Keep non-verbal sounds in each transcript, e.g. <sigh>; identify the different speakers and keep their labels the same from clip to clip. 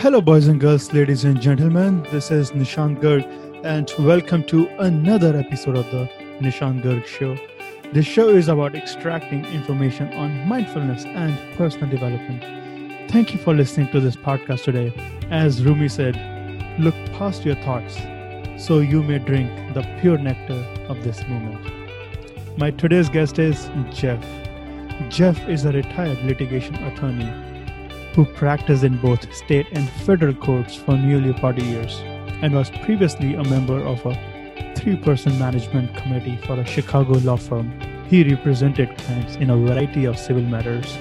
Speaker 1: Hello, boys and girls, ladies and gentlemen. This is Nishant Garg, and welcome to another episode of the Nishant Garg Show. This show is about extracting information on mindfulness and personal development. Thank you for listening to this podcast today. As Rumi said, look past your thoughts so you may drink the pure nectar of this moment. My today's guest is Jeff. Jeff is a retired litigation attorney who practiced in both state and federal courts for nearly 40 years and was previously a member of a three person management committee for a Chicago law firm. He represented clients in a variety of civil matters.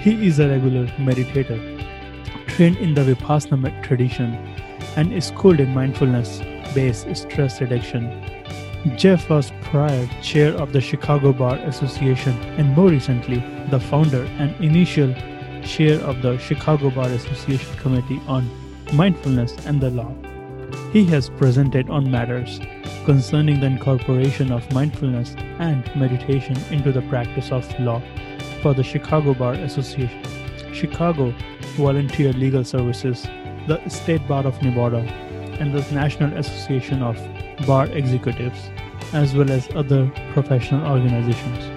Speaker 1: He is a regular meditator, trained in the Vipassana tradition, and is schooled in mindfulness based stress reduction. Jeff was prior chair of the Chicago Bar Association and more recently the founder and initial chair of the Chicago Bar Association Committee on Mindfulness and the Law. He has presented on matters concerning the incorporation of mindfulness and meditation into the practice of law for the Chicago Bar Association, Chicago Volunteer Legal Services, the State Bar of Nevada, and the National Association of Bar Executives, as well as other professional organizations.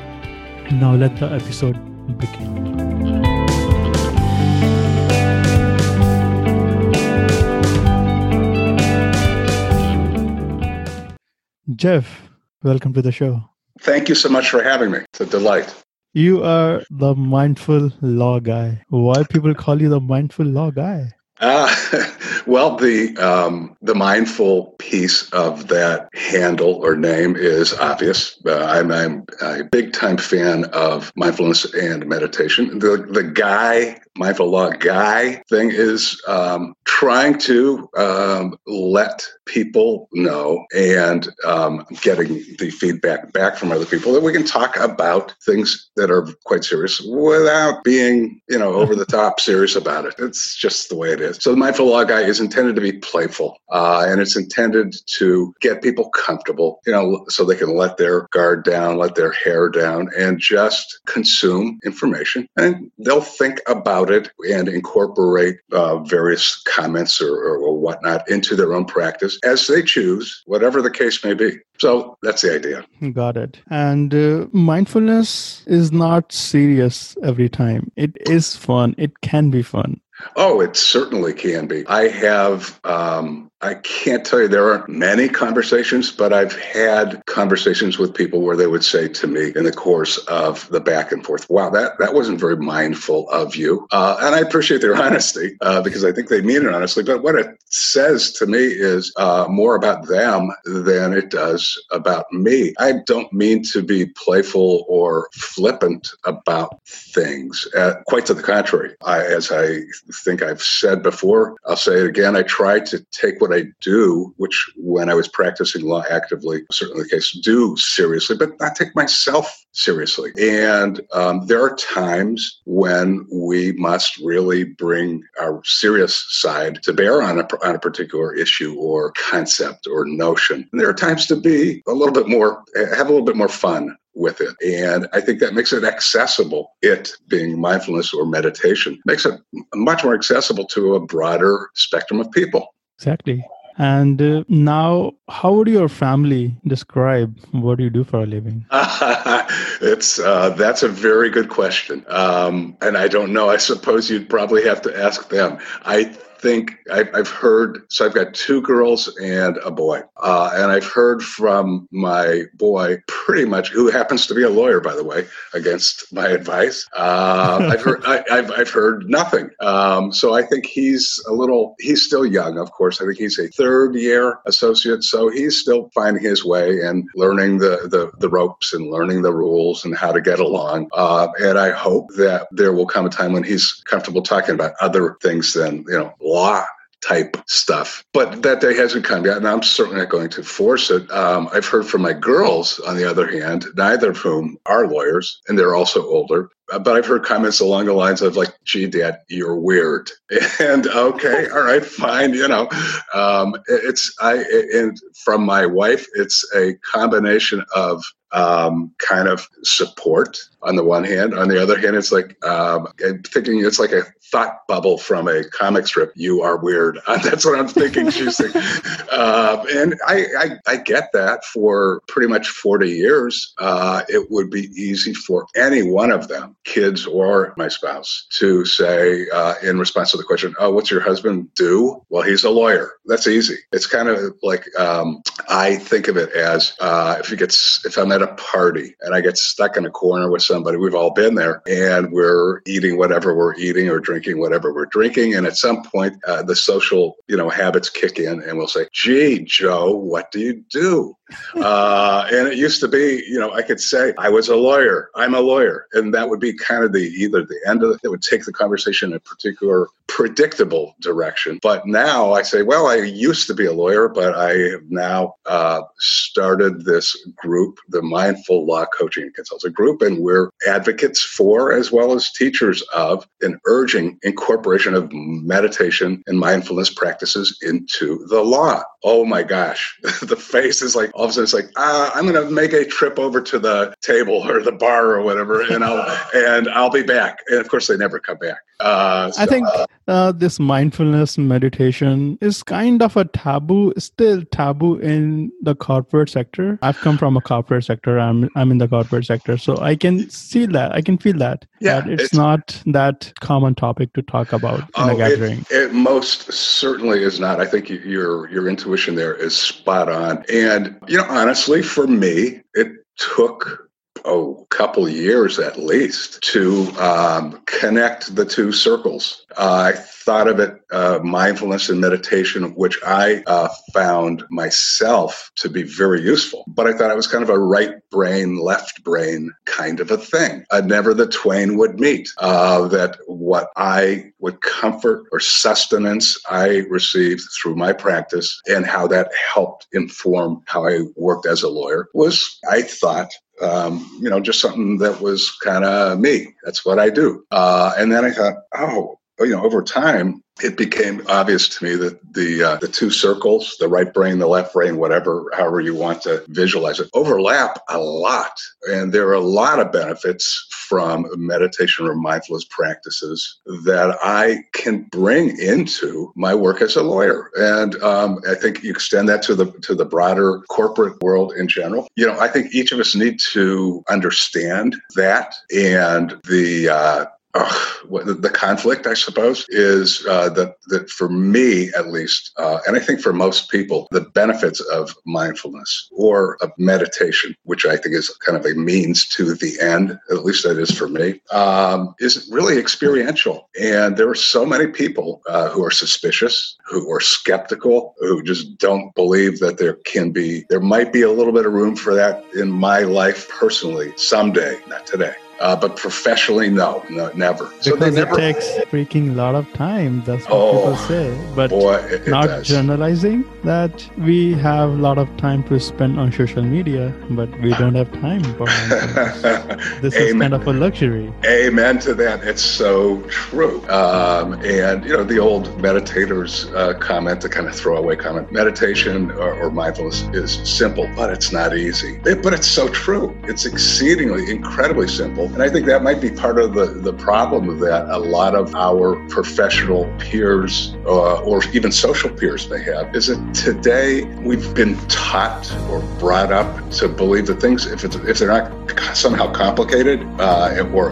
Speaker 1: Now let the episode begin. Jeff, welcome to the show.
Speaker 2: Thank you so much for having me. It's a delight.
Speaker 1: You are the mindful law guy. Why people call you the mindful law guy?
Speaker 2: Uh, <laughs> well, the um, the mindful piece of that handle or name is obvious. Uh, I'm, I'm, a big time fan of mindfulness and meditation. The the guy mindful law guy thing is um, trying to um, let people know and um, getting the feedback back from other people that we can talk about things that are quite serious without being, you know, over the <laughs> top serious about it. It's just the way it is. So the mindful law guy is intended to be playful, uh, and it's intended to get people comfortable, you know, so they can let their guard down, let their hair down, and just consume information, and they'll think about about it and incorporate uh, various comments or, or, whatnot into their own practice as they choose, whatever the case may be. So that's the idea.
Speaker 1: Got it. And uh, mindfulness is not serious every time. It is fun. It can be fun.
Speaker 2: Oh, it certainly can be. I have um, I can't tell you there aren't many conversations, but I've had conversations with people where they would say to me in the course of the back and forth, "Wow, that that wasn't very mindful of you," uh, and I appreciate their <laughs> honesty uh, because I think they mean it honestly. But what it says to me is uh, more about them than it does about me. I don't mean to be playful or flippant about things. Uh, quite to the contrary. I, as I think I've said before, I'll say it again. I try to take what I do, which when I was practicing law actively, certainly the case, do seriously, but not take myself seriously. And um, there are times when we must really bring our serious side to bear on a, on a particular issue or concept or notion. And there are times to be a little bit more, have a little bit more fun with it. And I think that makes it accessible. It being mindfulness or meditation makes it much more accessible to a broader spectrum of people.
Speaker 1: Exactly. And uh, now, how would your family describe what you do for a living? <laughs>
Speaker 2: it's uh, that's a very good question, um, and I don't know. I suppose you'd probably have to ask them. I think I've, I've heard, so I've got two girls and a boy. Uh, and I've heard from my boy pretty much, who happens to be a lawyer, by the way, against my advice. Uh, I've, heard, I, have I've heard nothing. Um, so I think he's a little, he's still young, of course. I think he's a third year associate. So he's still finding his way and learning the, the, the ropes and learning the rules and how to get along. Uh, and I hope that there will come a time when he's comfortable talking about other things than, you know, law type stuff. But that day hasn't come yet, and I'm certainly not going to force it. Um, I've heard from my girls, on the other hand, neither of whom are lawyers, and they're also older. but I've heard comments along the lines of like, "Gee, Dad, you're weird," <laughs> and okay, all right, fine, you know. Um, it's I and from my wife, it's a combination of um, kind of support on the one hand. On the other hand, it's like um, I'm thinking it's like a thought bubble from a comic strip. You are weird. <laughs> That's what I'm thinking. She's saying, uh, and I, I, I get that. For pretty much 40 years, uh, it would be easy for any one of them, kids or my spouse, to say uh, in response to the question, "Oh, what's your husband do?" Well, he's a lawyer. That's easy. It's kind of like um, I think of it as uh, if it gets if I'm at a party and I get stuck in a corner with somebody, we've all been there, and we're eating whatever we're eating or drinking whatever we're drinking, and at some point, uh, the social you know habits kick in, and we'll say, "Gee, Joe, what do you do?" <laughs> uh, and it used to be, you know, I could say I was a lawyer. I'm a lawyer, and that would be kind of the either the end of it. It would take the conversation in a particular predictable direction. But now I say, well, I used to be a lawyer, but I have now uh, started this group, the Mindful Law Coaching and Consulting Group, and we're advocates for as well as teachers of and urging incorporation of meditation and mindfulness practices into the law. Oh my gosh, <laughs> the face is like all of a sudden it's like, ah, I'm going to make a trip over to the table or the bar or whatever, and I'll <laughs> and I'll be back. And of course, they never come back.
Speaker 1: Uh, so, I think uh, this mindfulness meditation is kind of a taboo, still taboo in the corporate sector. I've come from a corporate sector. I'm I'm in the corporate sector, so I can see that. I can feel that. Yeah, that it's, it's, not that common topic to talk about in oh, a gathering.
Speaker 2: It, it most certainly is not. I think you're you're your intuition there is spot on. And you know, honestly, for me, it took oh, couple years at least to um, connect the two circles. Uh, I thought of it uh, mindfulness and meditation, which I uh, found myself to be very useful. But I thought it was kind of a right brain, left brain kind of a thing. Uh, never the twain would meet. Uh, that what I would comfort or sustenance I received through my practice and how that helped inform how I worked as a lawyer was, I thought, um, you know, just something that was kind of me. That's what I do. Uh, and then I thought, oh, you know, over time, it became obvious to me that the uh, the two circles, the right brain, the left brain, whatever, however you want to visualize it, overlap a lot, and there are a lot of benefits from meditation or mindfulness practices that I can bring into my work as a lawyer, and um, I think you extend that to the to the broader corporate world in general. You know, I think each of us need to understand that and the uh, the conflict, I suppose, is uh, that that for me at least, uh, and I think for most people, the benefits of mindfulness or of meditation, which I think is kind of a means to the end, at least that is for me, um, is really experiential. And there are so many people uh, who are suspicious, who are skeptical, who just don't believe that there can be, there might be a little bit of room for that in my life personally someday, not today. Uh, but professionally, no, no, never.
Speaker 1: So because never, it takes freaking lot of time. That's what oh, people say. But boy, it, it not does. generalizing that we have a lot of time to spend on social media, but we don't have time for <laughs> This is kind of a luxury.
Speaker 2: Amen to that. It's so true. Um, and you know, the old meditators uh, comment, the kind of throwaway comment: meditation or, or mindfulness is simple, but it's not easy. It, but it's so true. It's exceedingly, incredibly simple and I think that might be part of the, the problem of that. A lot of our professional peers uh, or even social peers may have is that today we've been taught or brought up to believe that things, if, it's, if they're not somehow complicated uh, or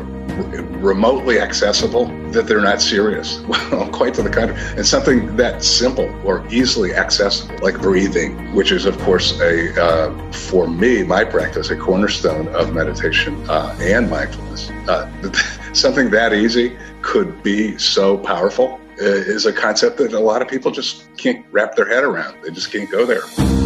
Speaker 2: remotely accessible that they're not serious. <laughs> Well, quite to the contrary. And something that simple or easily accessible, like breathing, which is, of course, a uh, for me, my practice, a cornerstone of meditation uh, and mindfulness. Uh, <laughs> something that easy could be so powerful uh, is a concept that a lot of people just can't wrap their head around. They just can't go there.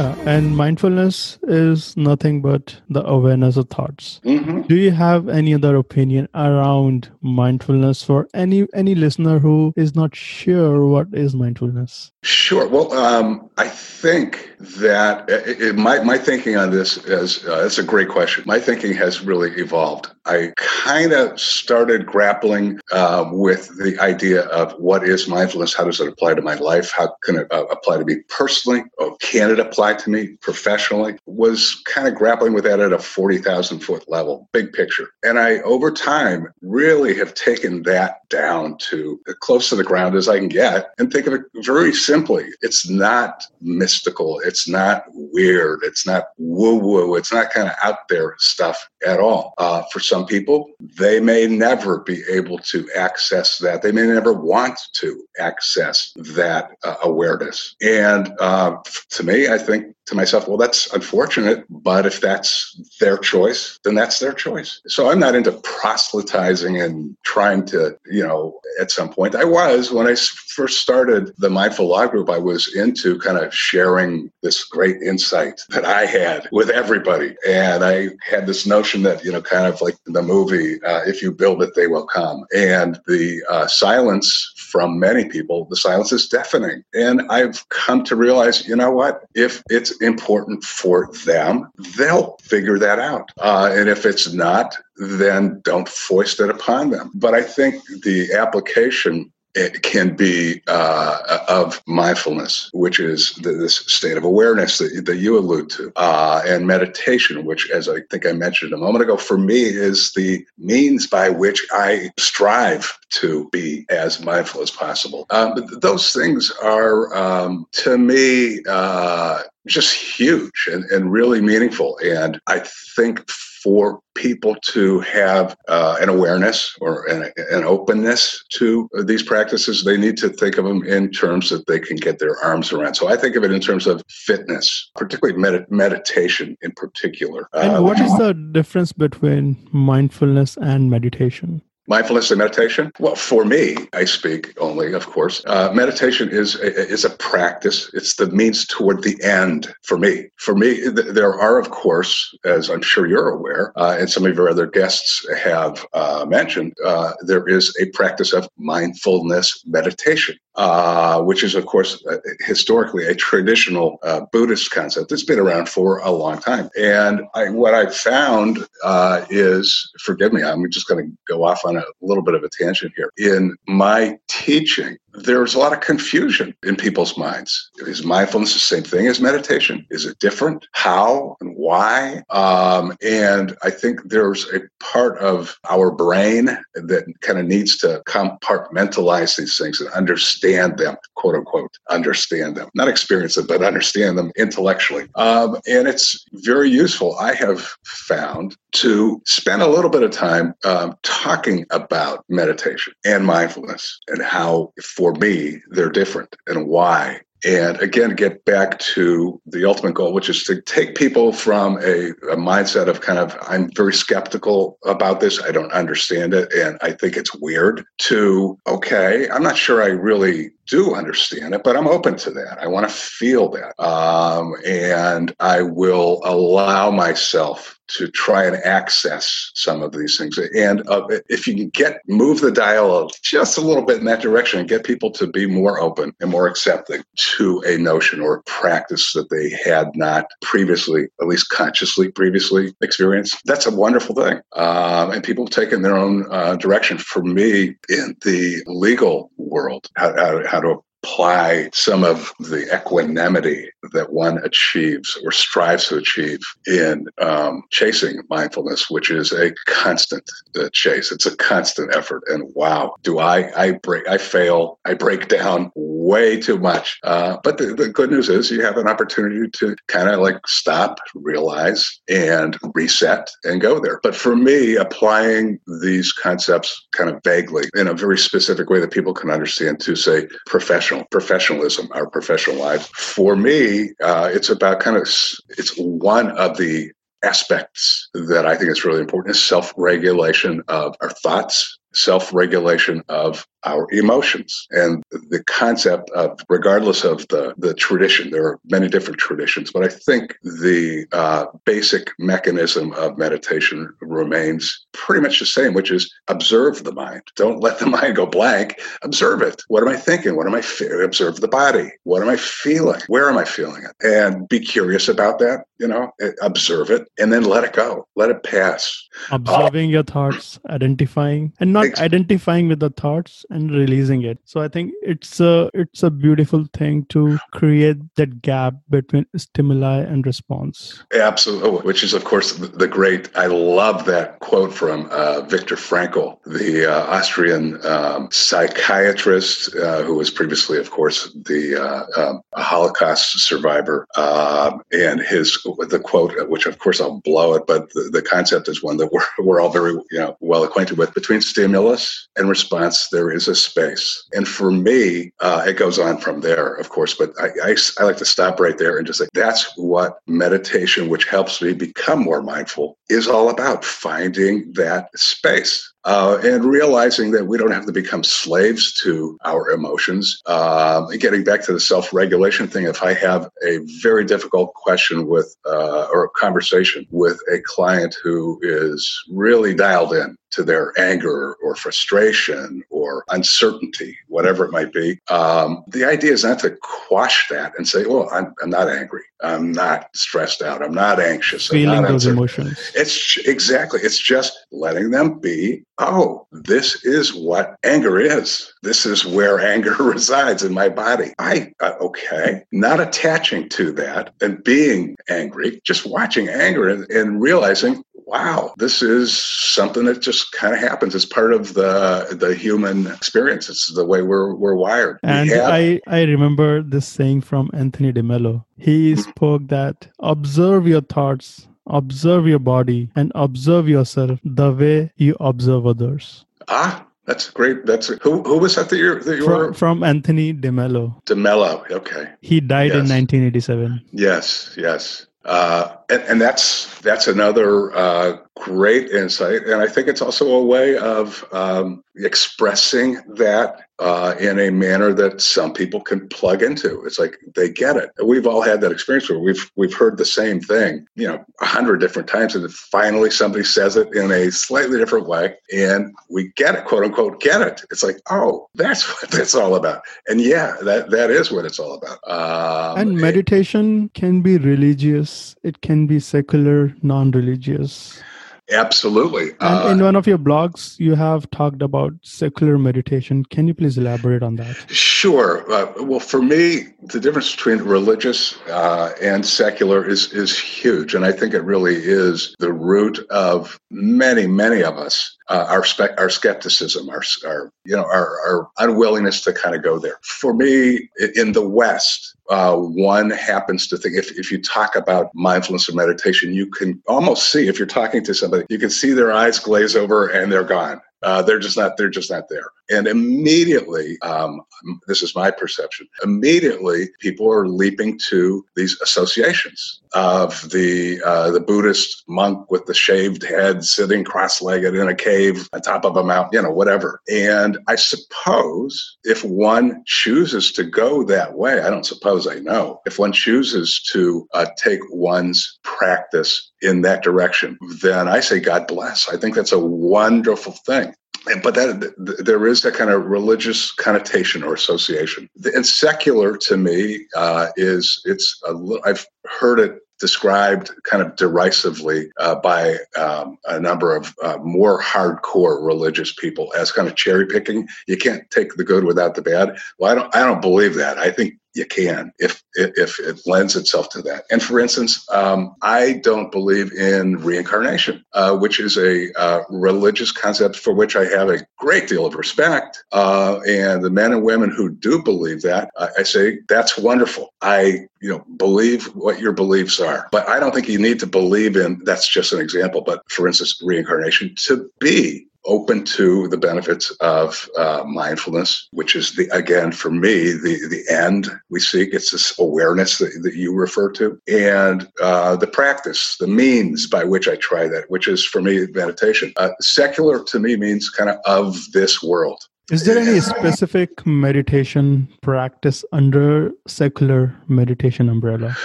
Speaker 1: Yeah, And mindfulness is nothing but the awareness of thoughts.
Speaker 2: Mm-hmm.
Speaker 1: Do you have any other opinion around mindfulness for any any listener who is not sure what is mindfulness?
Speaker 2: Sure. Well, um, I think that it, it, my my thinking on this is uh, it's a great question. My thinking has really evolved. I kind of started grappling uh, with the idea of what is mindfulness? How does it apply to my life? How can it uh, apply to me personally? Or can it apply to me professionally? Was kind of grappling with that at a 40,000 foot level, big picture. And I, over time, really have taken that down to as close to the ground as I can get and think of it very simply. It's not mystical. It's not weird. It's not woo woo. It's not kind of out there stuff at all. Uh, for some people, they may never be able to access that. They may never want to access that uh, awareness. And uh, to me, I think think to myself, well, that's unfortunate, but if that's their choice, then that's their choice. So I'm not into proselytizing and trying to, you know, at some point I was when I first started the Mindful Law Group, I was into kind of sharing this great insight that I had with everybody. And I had this notion that, you know, kind of like the movie, uh, if you build it, they will come. And the uh, silence from many people, the silence is deafening. And I've come to realize, you know what? If it's important for them, they'll figure that out. Uh, and if it's not, then don't foist it upon them. But I think the application it can be uh, of mindfulness, which is the, this state of awareness that, that you allude to, uh, and meditation, which, as I think I mentioned a moment ago, for me is the means by which I strive to be as mindful as possible. Um, those things are, um, to me, uh, just huge and, and really meaningful. And I think for people to have uh, an awareness or an, an, openness to these practices, they need to think of them in terms that they can get their arms around. So I think of it in terms of fitness, particularly med- meditation in particular.
Speaker 1: And uh, what is the difference between mindfulness and meditation?
Speaker 2: Mindfulness and meditation? Well, for me, I speak only, of course. Uh, meditation is a, is a practice. It's the means toward the end for me. For me, th- there are, of course, as I'm sure you're aware, uh, and some of your other guests have uh, mentioned, uh, there is a practice of mindfulness meditation. Uh, which is, of course, uh, historically a traditional uh, Buddhist concept. It's been around for a long time. And I, what I've found uh, is, forgive me, I'm just going to go off on a little bit of a tangent here. In my teaching, there's a lot of confusion in people's minds. Is mindfulness the same thing as meditation? Is it different? How and why? Um, and I think there's a part of our brain that kind of needs to compartmentalize these things and understand them, quote unquote, understand them, not experience them, but understand them intellectually. Um, and it's very useful, I have found, to spend a little bit of time um, talking about meditation and mindfulness and how for me, they're different and why. And again, get back to the ultimate goal, which is to take people from a, a, mindset of kind of, I'm very skeptical about this. I don't understand it. And I think it's weird to, okay, I'm not sure I really do understand it, but I'm open to that. I want to feel that. Um, and I will allow myself to try and access some of these things. And uh, if you can get move the dial just a little bit in that direction and get people to be more open and more accepting to a notion or practice that they had not previously, at least consciously previously experienced, that's a wonderful thing. Um, and people taking their own uh, direction. For me, in the legal world, how, how, how to apply some of the equanimity that one achieves or strives to achieve in um, chasing mindfulness, which is a constant uh, chase. It's a constant effort. And wow, do I I break I fail I break down way too much. Uh, but the, the good news is you have an opportunity to kind of like stop, realize, and reset and go there. But for me, applying these concepts kind of vaguely in a very specific way that people can understand to say professional professionalism, our professional life. For me, uh, it's about kind of it's one of the aspects that I think is really important is self regulation of our thoughts, self regulation of our emotions and the concept of regardless of the the tradition there are many different traditions but i think the uh, basic mechanism of meditation remains pretty much the same which is observe the mind. Don't let the <laughs> mind go blank. Observe it. What am i thinking? What am i feeling? Observe the body. What am i feeling? Where am i feeling it? And be curious about that you know observe it and then let it go. Let it pass.
Speaker 1: Observing oh. your thoughts identifying and not identifying with the thoughts and releasing it. So i think it's a it's a beautiful thing to create that gap between stimuli and response.
Speaker 2: Absolutely which is of course the great i love that quote from uh, viktor frankl the uh, austrian um, psychiatrist uh, who was previously of course the uh, um, holocaust survivor um, and his the quote which of course i'll blow it but the, the concept is one that we're, we're all very you know well acquainted with. Between stimulus and response there is a space and for me uh, it goes on from there of course but I, I, I like to stop right there and just say that's what meditation which helps me become more mindful is all about finding that space uh, and realizing that we don't have to become slaves to our emotions. Uh, getting back to the self regulation thing, if I have a very difficult question with uh, or a conversation with a client who is really dialed in to their anger or frustration or uncertainty, whatever it might be. Um, the idea is not to quash that and say, "Well, I'm, I'm not angry. I'm not stressed out. I'm not anxious."
Speaker 1: Feeling
Speaker 2: not
Speaker 1: those emotions.
Speaker 2: It's exactly. It's just letting them be. Oh, this is what anger is. This is where <laughs> anger <laughs> resides in my body. I uh, okay, not attaching to that and being angry, just watching anger and, and realizing wow, this is something that just kind of happens. It's part of the the human experience. It's the way we're we're wired.
Speaker 1: And have, I I remember this saying from Anthony DeMello. He mm-hmm. spoke that observe your thoughts, observe your body, and observe yourself the way you observe others.
Speaker 2: Ah, that's great. That's a, who who was that that you that you
Speaker 1: from,
Speaker 2: were
Speaker 1: from Anthony DeMello.
Speaker 2: DeMello, okay.
Speaker 1: He died yes. in 1987.
Speaker 2: Yes, yes. Uh, and, and, that's that's another uh, great insight, and I think it's also a way of um, expressing that uh, in a manner that some people can plug into. It's like they get it. We've all had that experience where we've we've heard the same thing, you know, a hundred different times, and finally somebody says it in a slightly different way, and we get it, quote unquote, get it. It's like, oh, that's <laughs> what that's all about, and yeah, that that is what it's all about.
Speaker 1: Um, and meditation it, can be religious. It can be secular, non-religious.
Speaker 2: Absolutely.
Speaker 1: And uh, in one of your blogs, you have talked about secular meditation. Can you please elaborate on that?
Speaker 2: Sure. Uh, well, for me, the difference between religious uh, and secular is is huge, and I think it really is the root of many, many of us. Uh, our spe- our skepticism, our, our you know our, our unwillingness to kind of go there. For me, in the West, uh, one happens to think if, if you talk about mindfulness or meditation, you can almost see if you're talking to somebody, you can see their eyes glaze over and they're gone. Uh, they're just not. They're just not there. And immediately, um, this is my perception. Immediately, people are leaping to these associations of the uh, the Buddhist monk with the shaved head sitting cross-legged in a cave on top of a mountain, you know, whatever. And I suppose if one chooses to go that way, I don't suppose I know. If one chooses to uh, take one's practice in that direction, then I say God bless. I think that's a wonderful thing but that there is that kind of religious connotation or association and secular to me uh, is it's i've heard it described kind of derisively uh, by um, a number of uh, more hardcore religious people as kind of cherry picking. You can't take the good without the bad. Well, I don't. I don't believe that. I think you can if if it lends itself to that. And for instance, um, I don't believe in reincarnation, uh, which is a uh, religious concept for which I have a great deal of respect. Uh, and the men and women who do believe that, I say that's wonderful. I you know believe what your beliefs are, but I don't think you need to believe in. That's just an example. But for instance, reincarnation to be open to the benefits of uh, mindfulness, which is the again for me the the end we seek. It's this awareness that, that you refer to, and uh, the practice, the means by which I try that, which is for me meditation. Uh, secular to me means kind of of this world.
Speaker 1: Is there any specific meditation practice under secular meditation umbrella?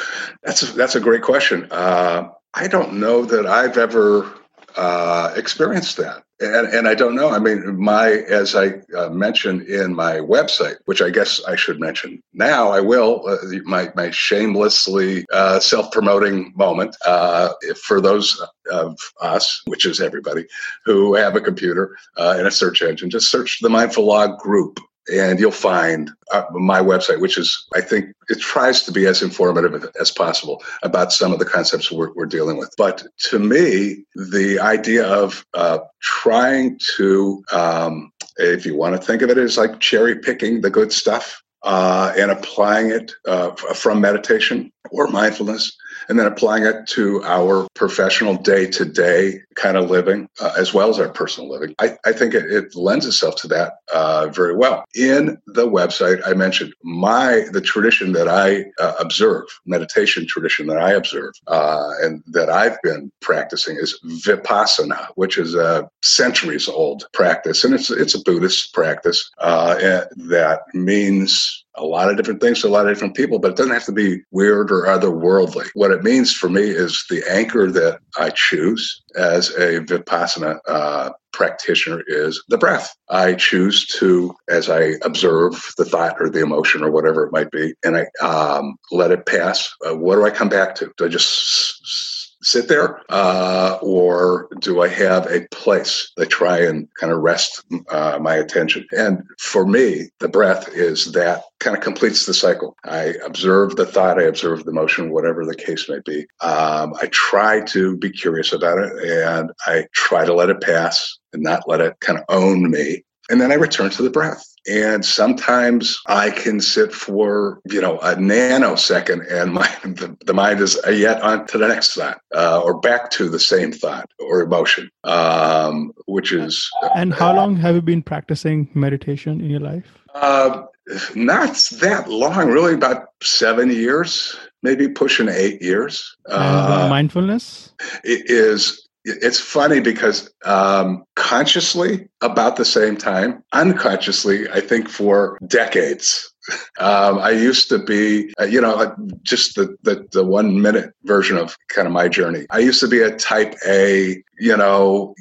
Speaker 2: That's a, that's a great question. Uh, I don't know that I've ever uh, experienced that. And, and I don't know. I mean, my as I uh, mentioned in my website, which I guess I should mention now, I will. Uh, my my shamelessly uh, self promoting moment uh, for those of us, which is everybody, who have a computer uh, and a search engine. Just search the Mindful Law group and you'll find uh, my website, which is, I think, it tries to be as informative as possible about some of the concepts we're, we're dealing with. But to me, the idea of uh, trying to, um, if you want to think of it as like cherry picking the good stuff uh, and applying it uh, from meditation or mindfulness, and then applying it to our professional day to day kind of living, uh, as well as our personal living. I, I think it, it, lends itself to that uh, very well. In the website, I mentioned my the tradition that I uh, observe, meditation tradition that I observe, uh, and that I've been practicing is vipassana, which is a centuries old practice, and it's it's a Buddhist practice uh, that means a lot of different things to a lot of different people, but it doesn't have to be weird or otherworldly. What it means for me is the anchor that I choose as a Vipassana uh, practitioner is the breath. I choose to, as I observe the thought or the emotion or whatever it might be, and I um, let it pass. Uh, what do I come back to? Do I just sit there, uh, or do I have a place that try and kind of rest uh, my attention? And for me, the breath is that kind of completes the cycle. I observe the thought, I observe the motion, whatever the case may be. Um, I try to be curious about it, and I try to let it pass and not let it kind of own me. And then I return to the breath. And sometimes I can sit for, you know, a nanosecond and my, <laughs> the, the mind is yet on to the next thought uh, or back to the same thought or emotion, um, which is.
Speaker 1: And how long have you been practicing meditation in your life?
Speaker 2: Uh, not that long, really, about seven years, maybe pushing eight years.
Speaker 1: Uh, mindfulness?
Speaker 2: It is it's funny because um, consciously about the same time unconsciously i think for decades <laughs> um, i used to be uh, you know just the, the, the one minute version of kind of my journey. I used to be a type a you know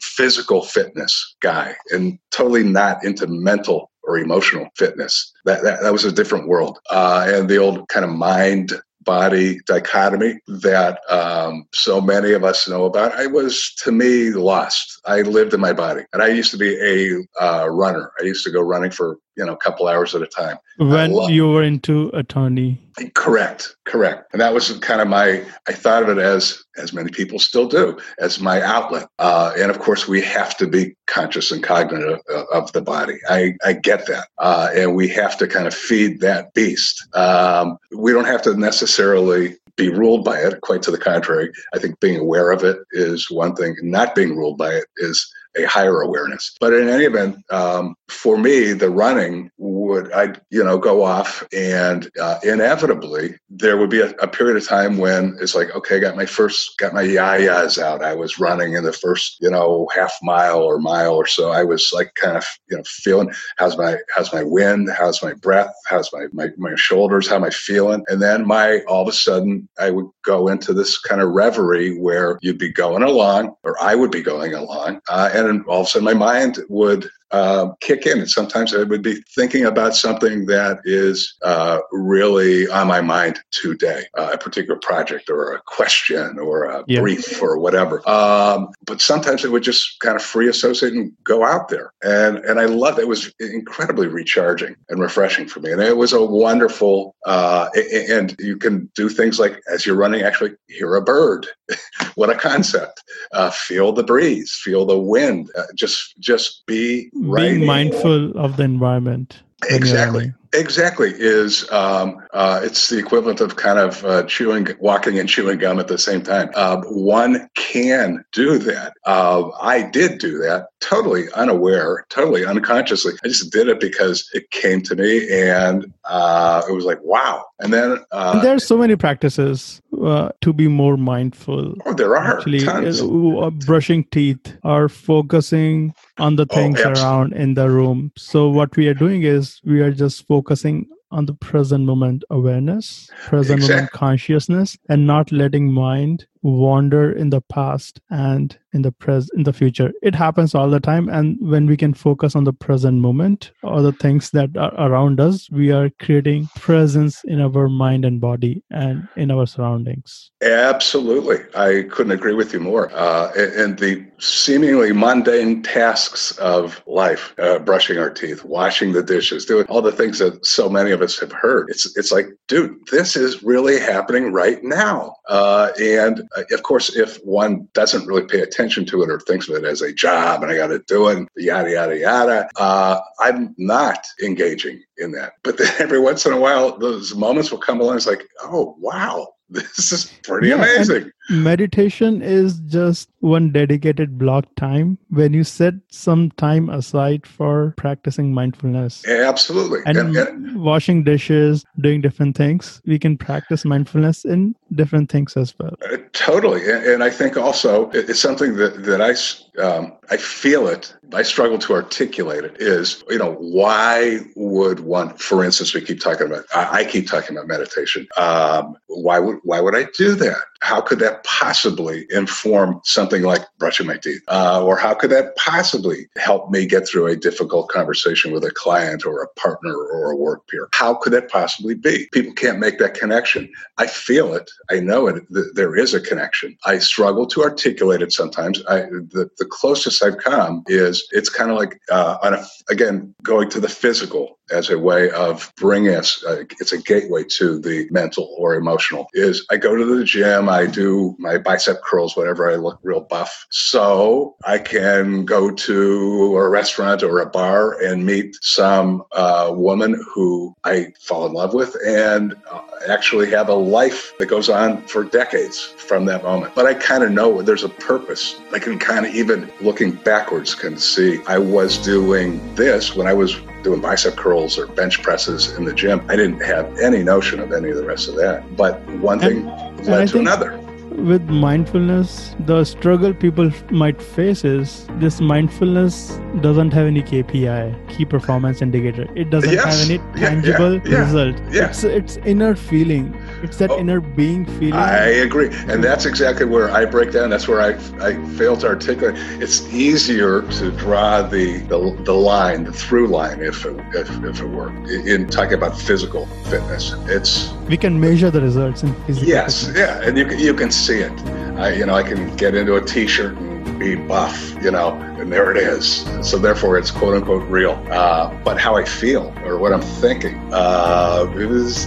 Speaker 2: physical fitness guy and totally not into mental or emotional fitness. That, that, that was a different world. Uh, and the old kind of mind body dichotomy that um, so many of us know about. I was, to me, lost. I lived in my body, and I used to be a uh, runner. I used to go running for you know a couple hours at a time.
Speaker 1: When you were into attorney.
Speaker 2: Correct, correct, and that was kind of my. I thought of it as, as many people still do, as my outlet. Uh, and of course, we have to be conscious and cognitive of the body. I I get that, uh, and we have to kind of feed that beast. Um, we don't have to necessarily be ruled by it. Quite to the contrary, I think being aware of it is one thing. Not being ruled by it is a higher awareness. But in any event, um, for me, the running would I you know go off, and uh, inevitably there would be a, a, period of time when it's like, okay, I got my first got my yayas out. I was running in the first you know half mile or mile or so. I was like kind of you know feeling how's my how's my wind, how's my breath, how's my my, my shoulders, how am I feeling, and then my all of a sudden I would go into this kind of reverie where you'd be going along, or I would be going along, uh, and and all of a sudden my mind would uh, kick in. And sometimes I would be thinking about something that is uh, really on my mind today, uh, a particular project or a question or a yeah. brief or whatever. Um, but sometimes it would just kind of free associate and go out there. And, and I love it. it was incredibly recharging and refreshing for me. And it was a wonderful, uh, and you can do things like as you're running, actually hear a bird. <laughs> what a concept. Uh, feel the breeze, feel the wind, uh, just, just be
Speaker 1: being mindful of the environment
Speaker 2: exactly. exactly is um, uh, it's the equivalent of kind of uh, chewing, walking and chewing gum at the same time. Uh, one can do that. Uh, I did do that totally unaware, totally unconsciously. I just did it because it came to me and uh, it was like, wow. And then
Speaker 1: uh, and there are so many practices uh, to be more mindful.
Speaker 2: Oh, there are actually
Speaker 1: uh, brushing teeth or focusing on the oh, things oh, around in the room. So what we are doing is we are just focusing on the present moment awareness, present exactly. moment consciousness, and not letting mind wander in the past and in the pres in the future. It happens all the time and when we can focus on the present moment or the things that are around us we are creating presence in our mind and body and in our surroundings.
Speaker 2: Absolutely. I couldn't agree with you more. Uh, and the seemingly mundane tasks of life uh, brushing our teeth washing the dishes doing all the things that so many of us have heard. It's it's like dude this is really happening right now. Uh, and of course, if one doesn't really pay attention to it or thinks of it as a job and I got to do it, yada, yada, yada, uh, I'm not engaging in that. But then every once in a while, those moments will come along. It's like, oh, wow, <laughs> this is pretty yeah, amazing.
Speaker 1: Meditation is just one dedicated block time when you set some time aside for practicing mindfulness.
Speaker 2: Yeah, absolutely.
Speaker 1: And, and, and, washing dishes, doing different things, we can practice mindfulness in different things as well.
Speaker 2: Uh, totally. And, and, I think also it's something that, that I, um, I feel it. I struggle to articulate it is, you know, why would one, for instance, we keep talking about, I, I keep talking about meditation. Um, why would, why would I do that? How could that possibly inform something like brushing my teeth? Uh, or how could that possibly help me get through a difficult conversation with a client or a partner or a work peer? How could that possibly be? People can't make that connection. I feel it. I know it. There is a connection. I struggle to articulate it sometimes. I, the, the closest I've come is it's kind of like, uh, on a, again, going to the physical as a way of bringing us, uh, it's a gateway to the mental or emotional, is I go to the gym, I do my bicep curls whenever I look real buff. So I can go to a restaurant or a bar and meet some uh, woman who I fall in love with and uh, actually have a life that goes on for decades from that moment. But I kind of know there's a purpose. I can kind of even looking backwards can see I was doing this when I was doing bicep curls or bench presses in the gym. I didn't have any notion of any of the rest of that. But one thing and, led and to another
Speaker 1: with mindfulness, the struggle people might face is this mindfulness doesn't have any KPI, key performance indicator. It doesn't yes. have any tangible yeah, yeah, yeah, result. It's it's inner feeling. It's that oh, inner being feeling.
Speaker 2: I agree, and that's exactly where I break down. That's where I I fail to articulate. It's easier to draw the the, the line, the through line, if it, if if it were in talking about physical fitness. It's
Speaker 1: we can measure the results in physical.
Speaker 2: Yes,
Speaker 1: fitness.
Speaker 2: yeah, and you you can see it. I, you know, I can get into a T-shirt and be buff, you know, and there it is. So therefore, it's quote unquote real. Uh, but how I feel or what I'm thinking uh,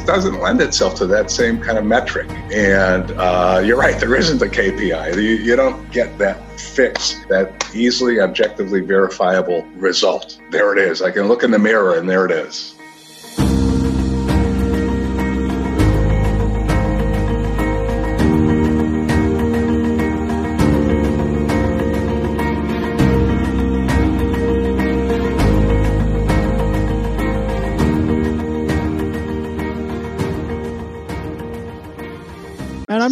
Speaker 2: doesn't lend itself to that same kind of metric. And uh, you're right, there isn't a KPI. You, you don't get that fix, that easily, objectively verifiable result. There it is. I can look in the mirror and there it is.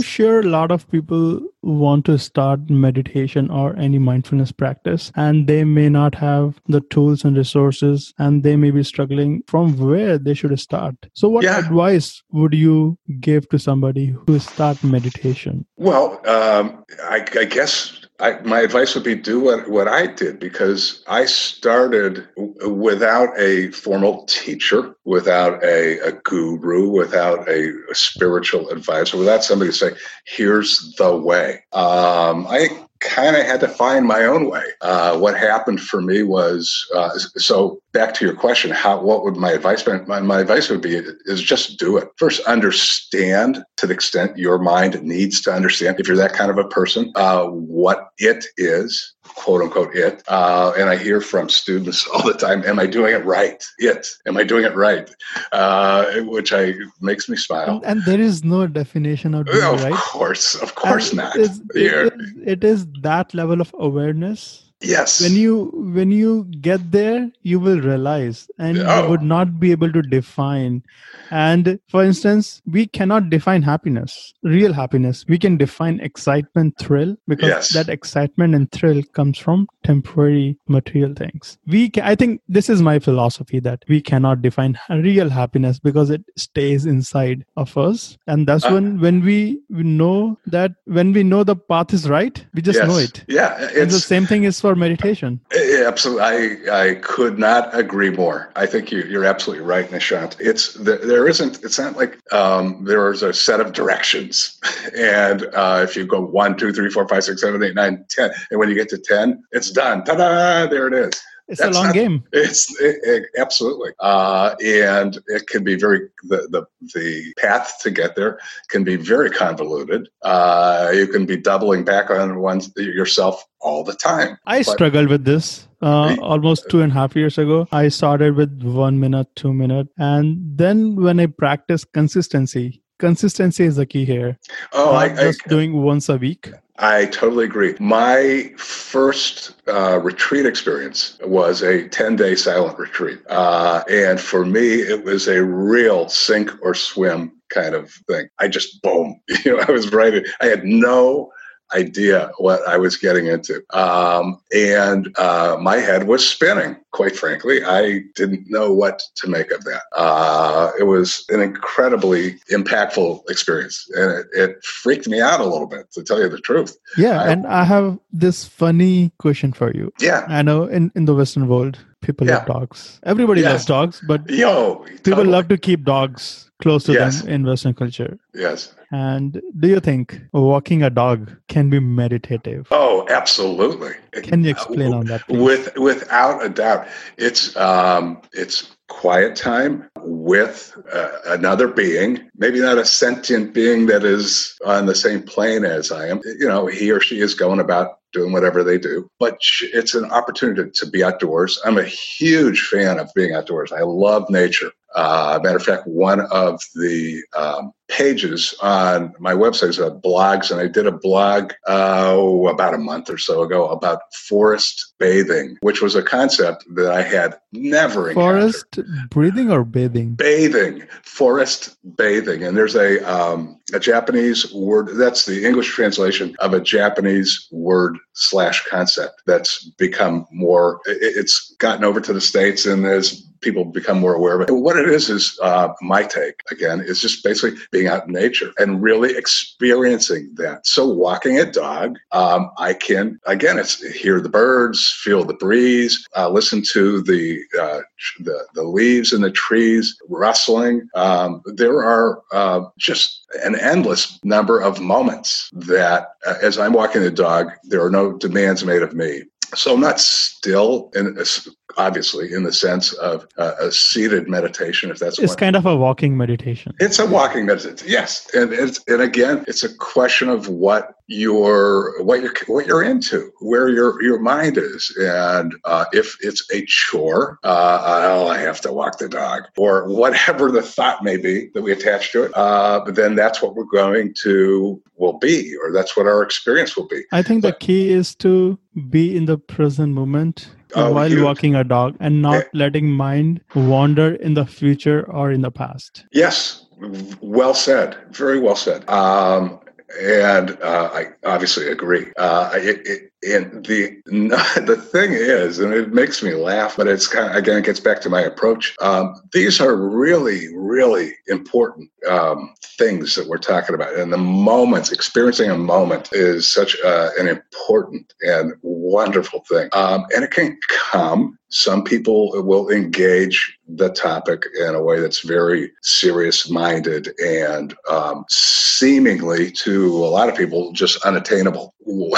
Speaker 1: Sure a lot of people want to start meditation or any mindfulness practice, and they may not have the tools and resources, and they may be struggling from where they should start. So, what yeah. advice would you give to somebody who start meditation?
Speaker 2: Well, um, I, I guess I, my advice would be do what, what I did because I started without a formal teacher, without a, a guru, without a, a, spiritual advisor, without somebody to say, here's the way. Um, I kind of had to find my own way. Uh, what happened for me was uh, so back to your question, how what would my advice be? My, my advice would be is just do it. First, understand to the extent your mind needs to understand. If you're that kind of a person, uh, what it is, quote unquote it. Uh, and I hear from students <laughs> all the time, "Am I doing it right? It? Am I doing it right?" Uh, which I makes me smile.
Speaker 1: And, and there is no definition of doing
Speaker 2: of
Speaker 1: right.
Speaker 2: Of course, of course
Speaker 1: And
Speaker 2: not.
Speaker 1: It is, it, is, it is that level of awareness.
Speaker 2: Yes.
Speaker 1: When you when you get there, you will realize, and
Speaker 2: Oh.
Speaker 1: you would not be able to define. And for instance, we cannot define happiness, real happiness. We can define excitement, thrill, because
Speaker 2: Yes.
Speaker 1: that excitement and thrill comes from temporary material things. We, ca- I think, this is my philosophy that we cannot define real happiness because it stays inside of us, and that's
Speaker 2: Uh.
Speaker 1: when when we, we know that when we know the path is right, we just
Speaker 2: yes.
Speaker 1: know it.
Speaker 2: Yeah,
Speaker 1: And the same thing is for meditation.
Speaker 2: Yeah, absolutely. I, I could not agree more. I think you, you're absolutely right, Nishant. It's there, isn't. It's not like um, there is a set of directions, <laughs> and uh, if you go one, two, three, four, five, six, seven, eight, nine, ten, and when you get to ten, it's done. Ta-da! There it is.
Speaker 1: It's a long
Speaker 2: not-
Speaker 1: game.
Speaker 2: It's it, it- absolutely, uh, and it can be very the, the the path to get there can be very convoluted. Uh, you can be doubling back on one yourself all the time.
Speaker 1: I
Speaker 2: But-
Speaker 1: struggled with this uh, almost two and a half years ago. I started with one minute, two minute, and then when I practice consistency, consistency is the key here.
Speaker 2: Oh,
Speaker 1: Not
Speaker 2: I, I,
Speaker 1: just doing once a week.
Speaker 2: I totally agree. My first uh, retreat experience was a 10 day silent retreat. Uh, and for me, it was a real sink or swim kind of thing. I just, boom, <laughs> you know, I was right. I had no idea what I was getting into. Um, and uh, my head was spinning, quite frankly. I didn't know what to make of that. Uh, it was an incredibly impactful experience. And it, it freaked me out a little bit, to tell you the truth.
Speaker 1: Yeah,
Speaker 2: I-
Speaker 1: and I have this funny question for you.
Speaker 2: Yeah.
Speaker 1: I know in, in the Western world, people love
Speaker 2: Yeah.
Speaker 1: dogs. Everybody
Speaker 2: Yes.
Speaker 1: loves dogs, but
Speaker 2: Yo.
Speaker 1: people
Speaker 2: totally.
Speaker 1: love to keep dogs close to
Speaker 2: Yes.
Speaker 1: them in Western culture.
Speaker 2: Yes.
Speaker 1: And do you think walking a dog can be meditative?
Speaker 2: Oh, absolutely.
Speaker 1: Can you explain on that? Please?
Speaker 2: With without a doubt, it's um, it's quiet time with uh, another being, maybe not a sentient being that is on the same plane as I am. You know, he or she is going about doing whatever they do, but it's an opportunity to be outdoors. I'm a huge fan of being outdoors. I love nature. Uh, matter of fact, one of the um, pages on my website. Is about blogs, and I did a blog uh, about a month or so ago about forest bathing, which was a concept that I had never encountered.
Speaker 1: Forest breathing or bathing?
Speaker 2: bathing. Forest bathing. And there's a um, a japanese word that's the english translation of a japanese word slash concept that's become more it's gotten over to the states and as people become more aware of it. What it is is uh, my take again is just basically being out in nature and really experiencing that so walking a dog um, i can again it's hear the birds feel the breeze uh, listen to the uh, the, the leaves in the trees rustling. Um, there are uh, just an endless number of moments that, uh, as I'm walking the dog, there are no demands made of me. So I'm not still, in, obviously, in the sense of uh, a seated meditation, if that's what It's
Speaker 1: kind of a walking meditation.
Speaker 2: It's a walking meditation, yes, and it's and again, it's a question of what you're what you're what you're into, where your your mind is, and uh, if it's a chore, uh, oh, I have to walk the dog, or whatever the thought may be that we attach to it. Uh, but then that's what we're going to will be, or that's what our experience will be.
Speaker 1: I think the key is to be in the present moment
Speaker 2: Oh,
Speaker 1: while walking a dog and not letting mind wander in the future or in the past.
Speaker 2: Yes, well said. Very well said. Um, and uh, I obviously agree. Uh, it, it, and the <laughs> the thing is, and it makes me laugh, but it's kind of again it gets back to my approach. Um, these are really, really important um, things that we're talking about, and the moments, experiencing a moment, is such uh, an important and wonderful thing. Um, and it can come. Some people will engage the topic in a way that's very serious minded and um, seemingly to a lot of people just unattainable. <laughs>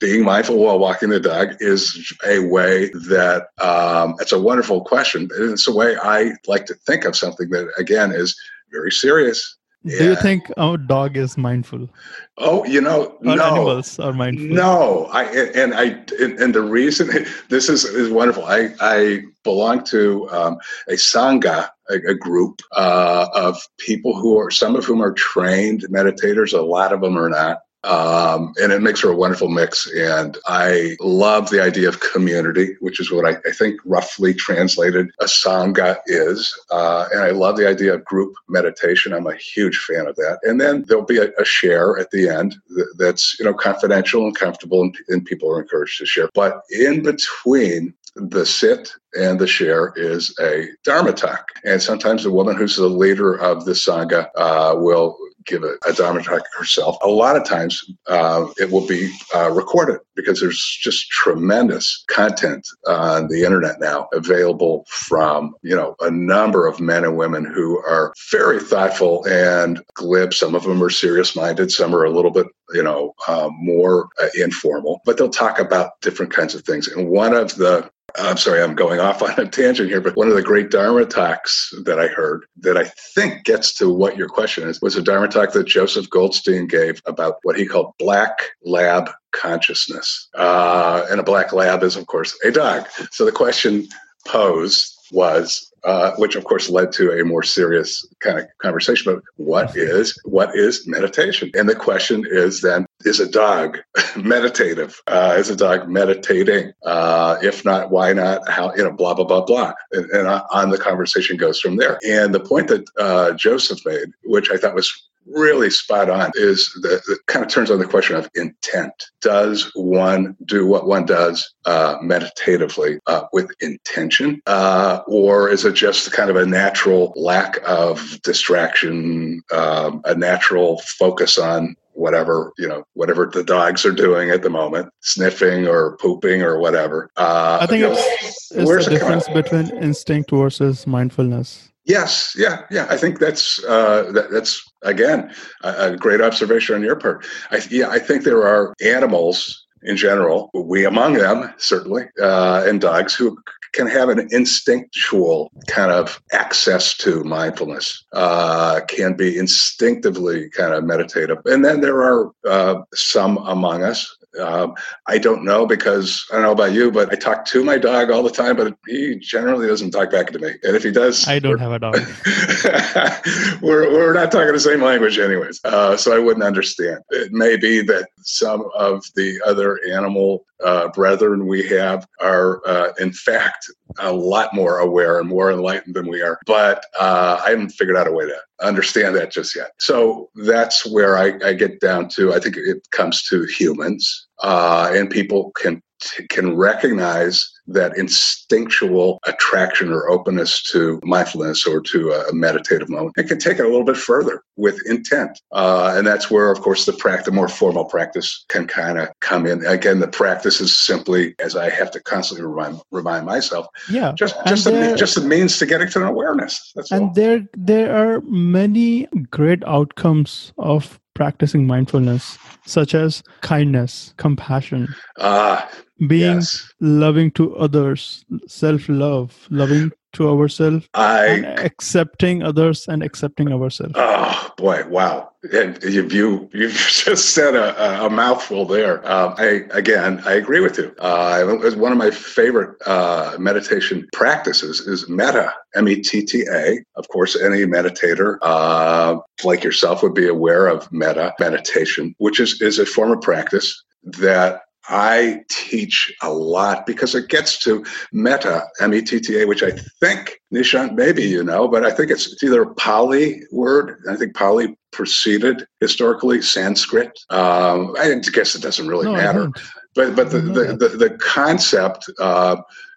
Speaker 2: being mindful while walking the dog is a way that um, it's a wonderful question. It's a way I like to think of something that, again, is very serious.
Speaker 1: Do you think our dog is mindful?
Speaker 2: Oh, you know,
Speaker 1: Or
Speaker 2: no.
Speaker 1: animals are mindful?
Speaker 2: No, I and I and the reason <laughs> this is is wonderful. I I belong to um, a sangha, a, a group uh, of people who are some of whom are trained meditators. A lot of them are not. Um, and it makes for a wonderful mix. And I love the idea of community, which is what I, I think roughly translated a sangha is. Uh, and I love the idea of group meditation. I'm a huge fan of that. And then there'll be a, a share at the end th- that's you know confidential and comfortable, and, and people are encouraged to share. But in between the sit and the share is a dharma talk and sometimes the woman who's the leader of the sangha uh, will give a, a dharma talk herself. A lot of times uh, it will be uh, recorded because there's just tremendous content on the internet now available from you know a number of men and women who are very thoughtful and glib. Some of them are serious minded some are a little bit you know uh, more uh, informal. But they'll talk about different kinds of things. And one of the I'm sorry, I'm going off on a tangent here, but one of the great Dharma talks that I heard that I think gets to what your question is was a Dharma talk that Joseph Goldstein gave about what he called black lab consciousness. Uh, and a black lab is, of course, a dog. So the question posed was uh, which of course led to a more serious kind of conversation about what is what is meditation? And the question is then is a dog <laughs> meditative? Uh, is a dog meditating? Uh, if not why not? How you know blah blah blah blah. And, and on the conversation goes from there. And the point that uh, joseph made which i thought was really spot on is that it kind of turns on the question of intent. Does one do what one does uh, meditatively uh, with intention, uh, or is it just kind of a natural lack of distraction, um, a natural focus on whatever you know whatever the dogs are doing at the moment sniffing or pooping or whatever uh,
Speaker 1: I think
Speaker 2: you know,
Speaker 1: it's, it's
Speaker 2: where's
Speaker 1: the difference between instinct versus mindfulness.
Speaker 2: Yes, yeah, yeah. I think that's uh, that, that's again a, a great observation on your part. I, yeah, I think there are animals in general, we among them certainly, uh, and dogs who can have an instinctual kind of access to mindfulness, uh, can be instinctively kind of meditative. And then there are uh, some among us um, I don't know because I don't know about you, but I talk to my dog all the time, but he generally doesn't talk back to me. And if he does,
Speaker 1: I don't have a dog. <laughs>
Speaker 2: we're, we're not talking the same language, anyways. Uh, so I wouldn't understand. It may be that some of the other animal uh, brethren we have are, uh, in fact, a lot more aware and more enlightened than we are. But uh, I haven't figured out a way to understand that just yet. So that's where I, I get down to. I think it comes to humans, uh, and people can can recognize that instinctual attraction or openness to mindfulness or to a meditative moment and can take it a little bit further with intent. Uh, and that's where, of course, the practice, the more formal practice can kind of come in. Again, the practice is simply, as I have to constantly remind, remind myself,
Speaker 1: Yeah.
Speaker 2: just
Speaker 1: And
Speaker 2: just a,
Speaker 1: there-
Speaker 2: just a means to getting to an awareness. That's all.
Speaker 1: And there there are many great outcomes of practicing mindfulness, such as kindness, compassion,
Speaker 2: Ah,
Speaker 1: being
Speaker 2: yes.
Speaker 1: loving to others, self-love, loving to ourselves,
Speaker 2: I
Speaker 1: accepting others and accepting ourselves.
Speaker 2: Oh boy! Wow, and you you you've <laughs> just said a, a mouthful there. Um, I again, I agree with you. Uh, one of my favorite uh, meditation practices is metta M E T T A. Of course, any meditator uh, like yourself would be aware of metta meditation, which is is a form of practice that I teach a lot because it gets to metta, M E T T A, which I think, Nishant, maybe you know, but I think it's, it's either a Pali word. I think Pali preceded historically Sanskrit. Um, I guess it doesn't really
Speaker 1: No,
Speaker 2: matter. But but the, the, the, the concept uh,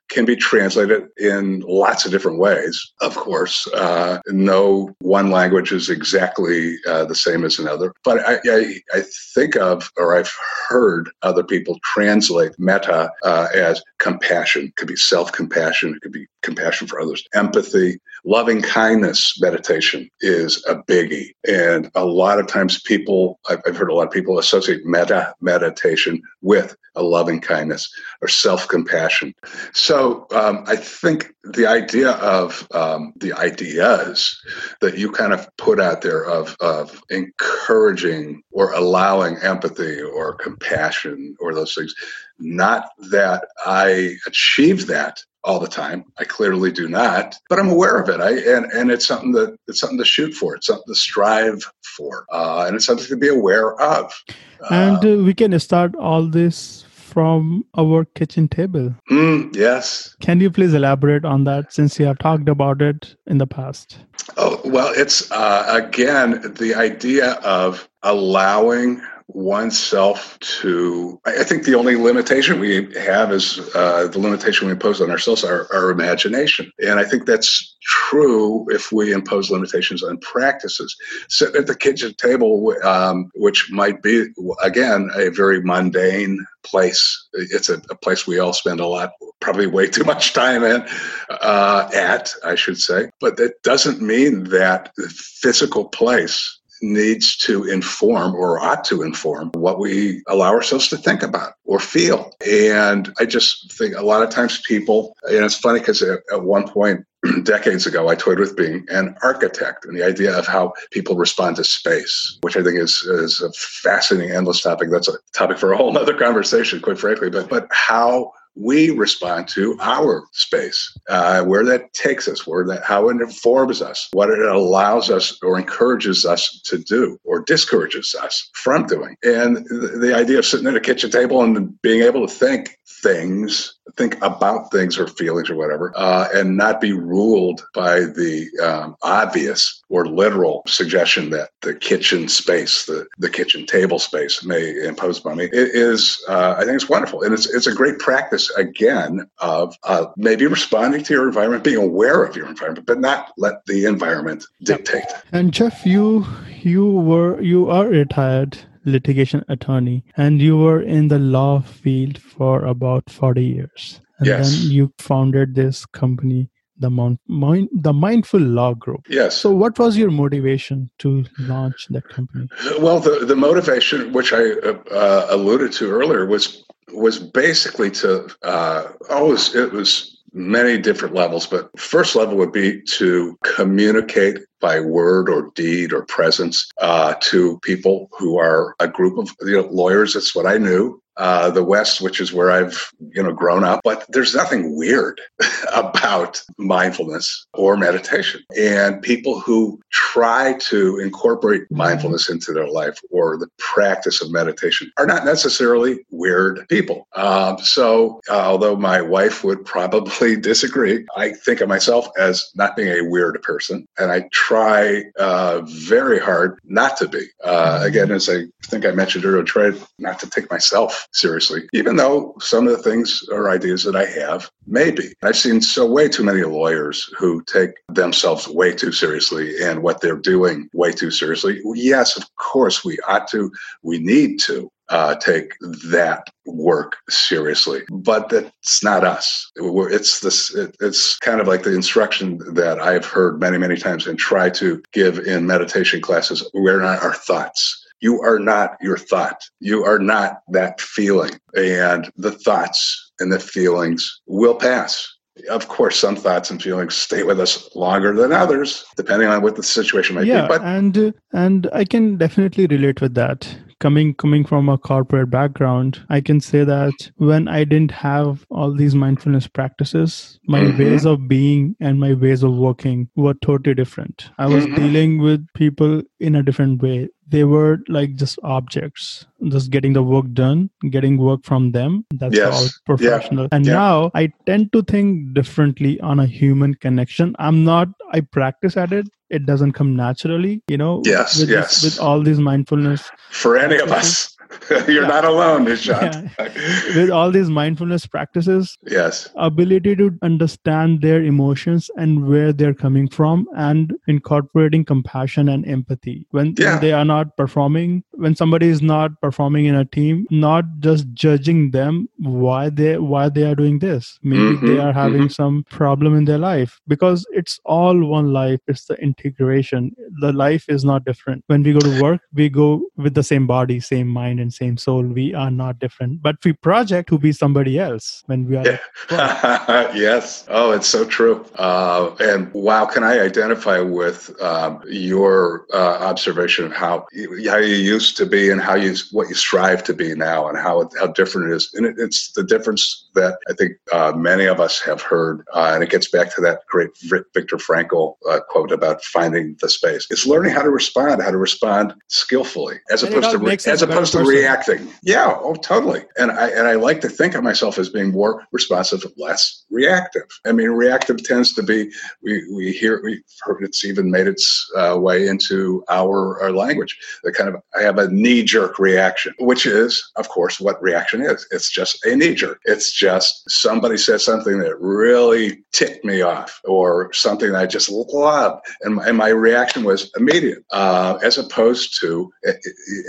Speaker 2: can be translated in lots of different ways. Of course, uh, no one language is exactly uh, the same as another. But I, I, I think of, or I've heard other people translate metta uh, as compassion. It could be self compassion. It could be compassion for others, empathy, Loving kindness meditation is a biggie. And a lot of times people, I've, I've heard a lot of people associate metta meditation with a loving kindness or self compassion. So um, I think the idea of um, the ideas that you kind of put out there of, of encouraging or allowing empathy or compassion or those things, not that I achieve that all the time. I clearly do not, but I'm aware of it. I and, and it's something that it's something to shoot for. It's something to strive for, uh, and it's something to be aware of.
Speaker 1: And uh, we can start all this from our kitchen table.
Speaker 2: Mm, yes.
Speaker 1: Can you please elaborate on that since you have talked about it in the past?
Speaker 2: Oh, well, it's uh, again the idea of allowing oneself to i think the only limitation we have is uh, the limitation we impose on ourselves our, our imagination. And i think that's true if we impose limitations on practices. Sitting at the kitchen table um, which might be again a very mundane place. It's a, a, place we all spend a lot probably way too much time in uh, at i should say. But that doesn't mean that the physical place needs to inform or ought to inform what we allow ourselves to think about or feel. And I just think a lot of times people, and it's funny because at, at one point, <clears throat> decades ago, I toyed with being an architect and the idea of how people respond to space, which I think is, is a fascinating, endless topic. That's a topic for a whole other conversation, quite frankly. But, but how we respond to our space, uh, where that takes us, where that how it informs us, what it allows us or encourages us to do or discourages us from doing. And the, the idea of sitting at a kitchen table and being able to think things, think about things or feelings or whatever, uh, and not be ruled by the um, obvious or literal suggestion that the kitchen space, the, the kitchen table space may impose upon me. It is, uh, I think it's wonderful. And it's, it's a great practice, again, of uh, maybe responding to your environment, being aware of your environment, but not let the environment dictate.
Speaker 1: And Jeff, you, you were, you are retired litigation attorney and you were in the law field for about 40 years. And
Speaker 2: yes.
Speaker 1: then you founded this company the Mount, mind, the mindful law group.
Speaker 2: Yes.
Speaker 1: So what was your motivation to launch that company?
Speaker 2: Well the, the motivation which i uh, alluded to earlier was was basically to uh, always it was many different levels, but first level would be to communicate by word or deed or presence uh, to people who are a group of you know, lawyers. That's what I knew uh, the West, which is where I've you know grown up. But there's nothing weird <laughs> about mindfulness or meditation. And people who try to incorporate mindfulness into their life or the practice of meditation are not necessarily weird people. Um, so, uh, although my wife would probably <laughs> disagree, I think of myself as not being a weird person, and I try uh, very hard not to be. Uh, again, as I think I mentioned earlier, try not to take myself seriously, even though some of the things or ideas that I have maybe. I've seen so way too many lawyers who take themselves way too seriously and what they're doing way too seriously. Yes, of course, we ought to, we need to. Uh, take that work seriously, but that's not us. It's this. It's kind of like the instruction that I've heard many, many times and try to give in meditation classes. We're not our thoughts you are not your thought. You are not that feeling. And the thoughts and the feelings will pass. Of course, some thoughts and feelings stay with us longer than others, depending on what the situation might
Speaker 1: yeah,
Speaker 2: be. But
Speaker 1: and and I can definitely relate with that coming coming from a corporate background i can say that when i didn't have all these mindfulness practices my mm-hmm. ways of being and my ways of working were totally different i was mm-hmm. dealing with people in a different way they were like just objects just getting the work done getting work from them. That's yes. all professional. Yeah. and yeah. now i tend to think differently on a human connection. I'm not i practice at it. It doesn't come naturally you know
Speaker 2: yes
Speaker 1: with
Speaker 2: yes.
Speaker 1: this, with all these mindfulness
Speaker 2: for any of us <laughs> You're not alone, Nishant. <laughs>
Speaker 1: With all these mindfulness practices,
Speaker 2: yes,
Speaker 1: ability to understand their emotions and where they're coming from, and incorporating compassion and empathy when,
Speaker 2: Yeah.
Speaker 1: when they are not performing, when somebody is not performing in a team, not just judging them why they why they are doing this. Maybe they
Speaker 2: Mhm,
Speaker 1: are having some problem in their life because it's all one life. It's the integration. The life is not different. When we go to work, we go with the same body, same mind, same soul. We are not different, but we project to be somebody else when we are.
Speaker 2: Yeah. <laughs> yes. Oh, it's so true. Uh, and wow, can I identify with um, your uh, observation of how you, how you used to be and how you what you strive to be now, and how how different it is. And it, it's the difference that I think uh, many of us have heard, uh, and it gets back to that great Vic- Viktor Frankl uh, quote about finding the space. It's learning how to respond, how to respond skillfully, as
Speaker 1: And
Speaker 2: opposed to re- as opposed to. Reacting. Yeah. Oh, totally. And I and I like to think of myself as being more responsive, less reactive. I mean, reactive tends to be we we hear we heard it's even made its uh, way into our our language. The kind of I have a knee jerk reaction, which is, of course, what reaction is. It's just a knee jerk. It's just somebody said something that really ticked me off, or something that I just loved, and my, and my reaction was immediate, uh, as opposed to,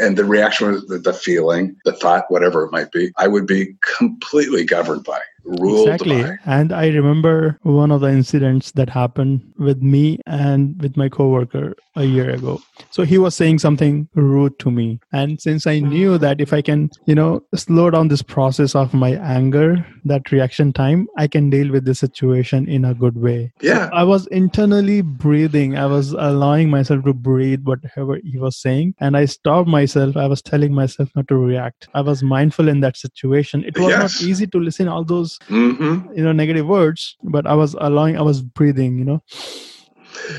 Speaker 2: and the reaction was the, the feeling, the thought, whatever it might be. I would be completely governed by,
Speaker 1: Exactly. And I remember one of the incidents that happened with me and with my coworker a year ago. So he was saying something rude to me. And since I knew that if I can, you know, slow down this process of my anger, that reaction time, I can deal with the situation in a good way. So
Speaker 2: Yeah.
Speaker 1: I was internally breathing. I was allowing myself to breathe whatever he was saying. And I stopped myself. I was telling myself not to react. I was mindful in that situation. It was
Speaker 2: Yes.
Speaker 1: not easy to listen all those
Speaker 2: hmm
Speaker 1: you know negative words but i was allowing i was breathing you know?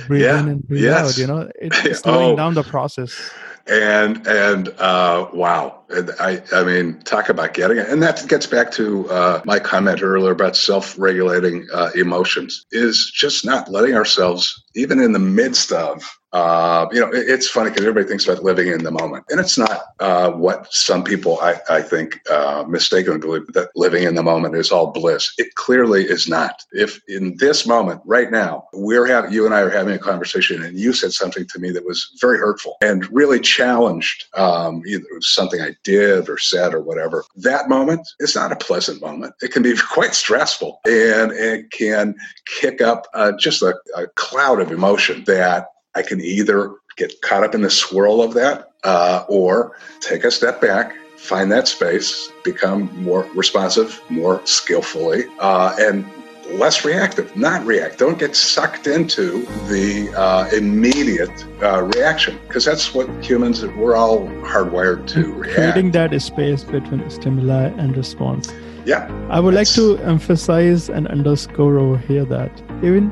Speaker 1: Breathe
Speaker 2: Yeah,
Speaker 1: in and breathe
Speaker 2: yes.
Speaker 1: out you know? It's <laughs> slowing
Speaker 2: Oh.
Speaker 1: down the process.
Speaker 2: And and uh, wow, I I mean, talk about getting it, and that gets back to uh, my comment earlier about self-regulating uh, emotions. Is just not letting ourselves, even in the midst of. Uh, you know, it- it's funny because everybody thinks about living in the moment, and it's not uh, what some people I, I think uh, mistakenly believe that living in the moment is all bliss. It clearly is not. If in this moment, right now, we're having you and I are having a conversation, and you said something to me that was very hurtful and really challenged um, something I did or said or whatever. That moment is not a pleasant moment. It can be <laughs> quite stressful, and it can kick up uh, just a, a cloud of emotion that I can either get caught up in the swirl of that uh, or take a step back, find that space, become more responsive, more skillfully, uh, and less reactive, not react. Don't get sucked into the uh, immediate uh, reaction because that's what humans, we're all hardwired to <laughs> react.
Speaker 1: creating that space between stimuli and response
Speaker 2: Yeah.
Speaker 1: i would like to emphasize and underscore over here that even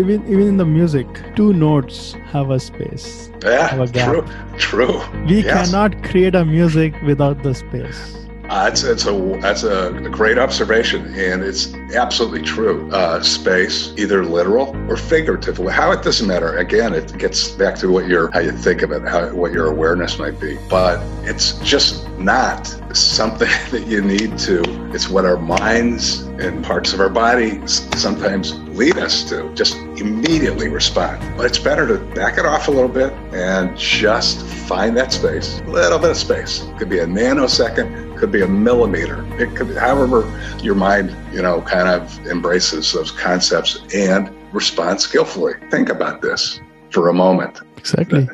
Speaker 1: even even in the music two notes have a space
Speaker 2: Yeah.
Speaker 1: Have a.
Speaker 2: True. True.
Speaker 1: we
Speaker 2: Yes.
Speaker 1: cannot create a music without the space
Speaker 2: Uh, it's, it's a that's a great observation, and it's absolutely true. Uh, space, either literal or figuratively. How it doesn't matter. Again, it gets back to what your how you think of it, how what your awareness might be. But it's just not something <laughs> that you need to. It's what our minds and parts of our body sometimes lead us to. Just immediately respond. But it's better to back it off a little bit and just find that space, a little bit of space. Could be a nanosecond, could be a millimeter. It could, however, your mind, you know, kind of embraces those concepts and respond skillfully. Think about this for a moment.
Speaker 1: exactly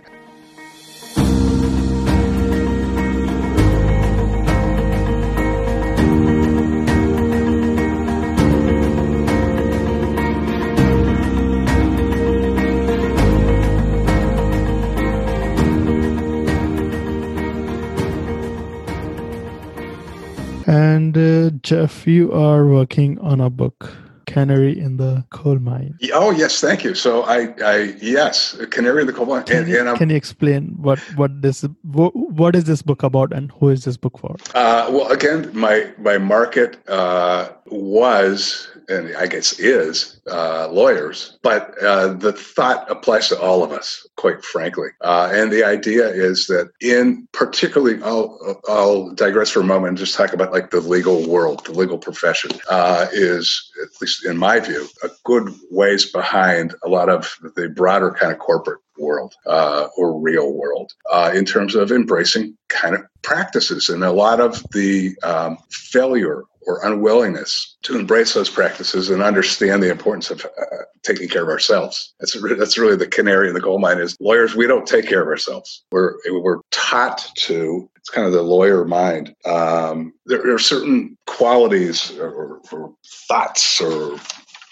Speaker 1: Jeff, you are working on a book. canary in the coal mine.
Speaker 2: Oh yes, thank you. So I, I yes, canary in the coal mine.
Speaker 1: Can,
Speaker 2: and,
Speaker 1: you,
Speaker 2: and
Speaker 1: can you explain what what this what, what is this book about and who is this book for?
Speaker 2: Uh, well, again, my my market uh, was and I guess is uh, lawyers, but uh, the thought applies to all of us, quite frankly. Uh, and the idea is that, in particularly, I'll I'll digress for a moment and just talk about like the legal world, the legal profession uh, is, at least in my view, a good ways behind a lot of the broader kind of corporate world uh, or real world uh, in terms of embracing kind of practices and a lot of the um, failure or unwillingness to embrace those practices and understand the importance of uh, taking care of ourselves. That's that's really the canary in the coal mine. Is lawyers we don't take care of ourselves. We're we're taught to. It's kind of the lawyer mind. Um, there, there, are certain qualities or, or, thoughts or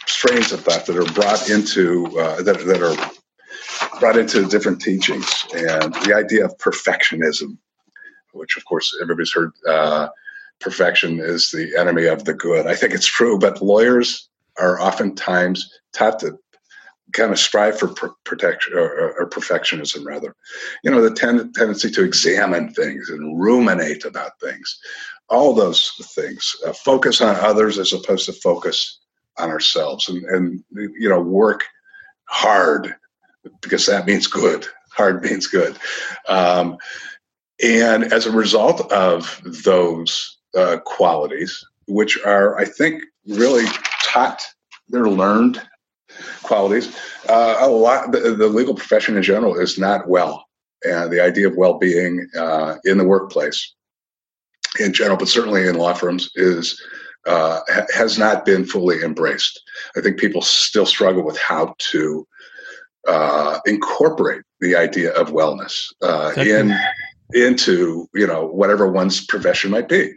Speaker 2: strains of thought that are brought into uh, that that are brought into different teachings, and the idea of perfectionism, which of course everybody's heard. Uh, perfection is the enemy of the good. I think it's true, but lawyers are oftentimes taught to kind of strive for per- protection or, or, perfectionism, rather. You know, the ten- tendency to examine things and ruminate about things, all those things. Uh, focus on others as opposed to focus on ourselves, and, and you know, work hard because that means good. Hard means good. Um, and as a result of those uh, qualities, which are, I think, really taught, they're learned qualities. Uh, a lot, the, the, legal profession in general is not well. And the idea of well being uh, in the workplace in general, but certainly in law firms, is uh, ha- has not been fully embraced. I think people still struggle with how to uh, incorporate the idea of wellness uh, in into you know whatever one's profession might be.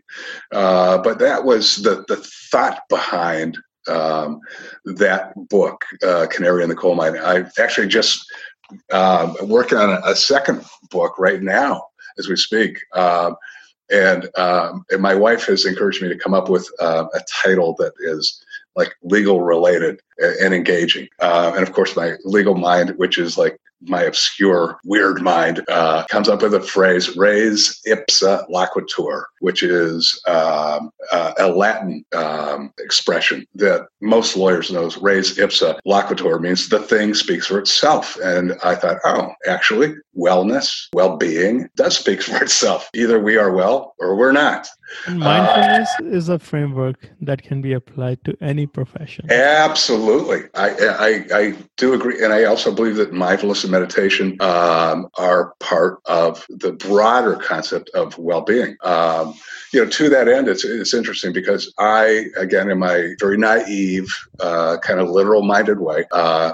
Speaker 2: Uh, but that was the the thought behind um, that book uh, canary in the coal mine. I actually just um, working on a, a, second book right now as we speak um, and, um, and my wife has encouraged me to come up with uh, a title that is like legal related and engaging. Uh, and of course, my legal mind, which is like my obscure, weird mind, uh, comes up with a phrase, res ipsa loquitur, which is um, uh, a Latin um, expression that most lawyers know. Res ipsa loquitur means the thing speaks for itself. And I thought, oh, actually, wellness, well being does speak for itself. Either we are well or we're not.
Speaker 1: Mindfulness uh, is a framework that can be applied to any profession.
Speaker 2: Absolutely, I, I, I do agree, and I also believe that mindfulness and meditation um, are part of the broader concept of well-being. Um, you know, to that end, it's it's interesting because I, again, in my very naive, uh, kind of literal-minded way, uh,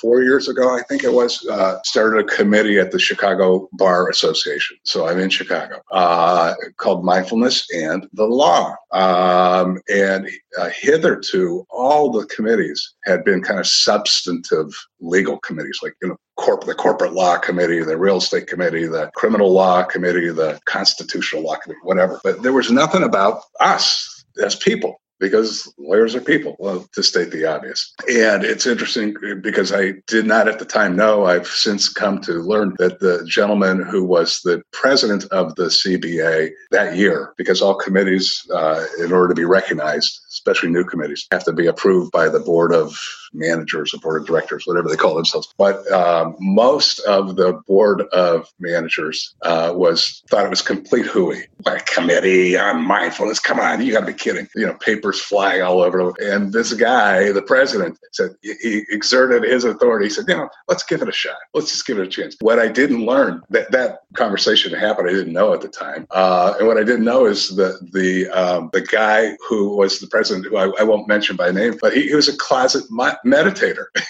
Speaker 2: four years ago, I think it was, uh, started a committee at the Chicago Bar Association. So I'm in Chicago, uh, called Mindfulness and the Law. Um, and uh, hitherto, all the committees had been kind of substantive legal committees, like you know, corp- the corporate law committee, the real estate committee, the criminal law committee, the constitutional law committee, whatever. But there was nothing about us as people because lawyers are people, well, to state the obvious. And it's interesting because I did not at the time know. I've since come to learn that the gentleman who was the president of the CBA that year, because all committees, uh, in order to be recognized, especially new committees, have to be approved by the board of managers or board of directors, whatever they call themselves. But um, most of the board of managers uh, was thought it was complete hooey. A committee on mindfulness. Come on, you got to be kidding. You know, papers flying all over. And this guy, the president, said he exerted his authority. He said, you know, let's give it a shot. Let's just give it a chance. What I didn't learn that that conversation happened, I didn't know at the time. Uh, and what I didn't know is that the um, the guy who was the president, who I, I won't mention by name, but he, he was a closet meditator. <laughs>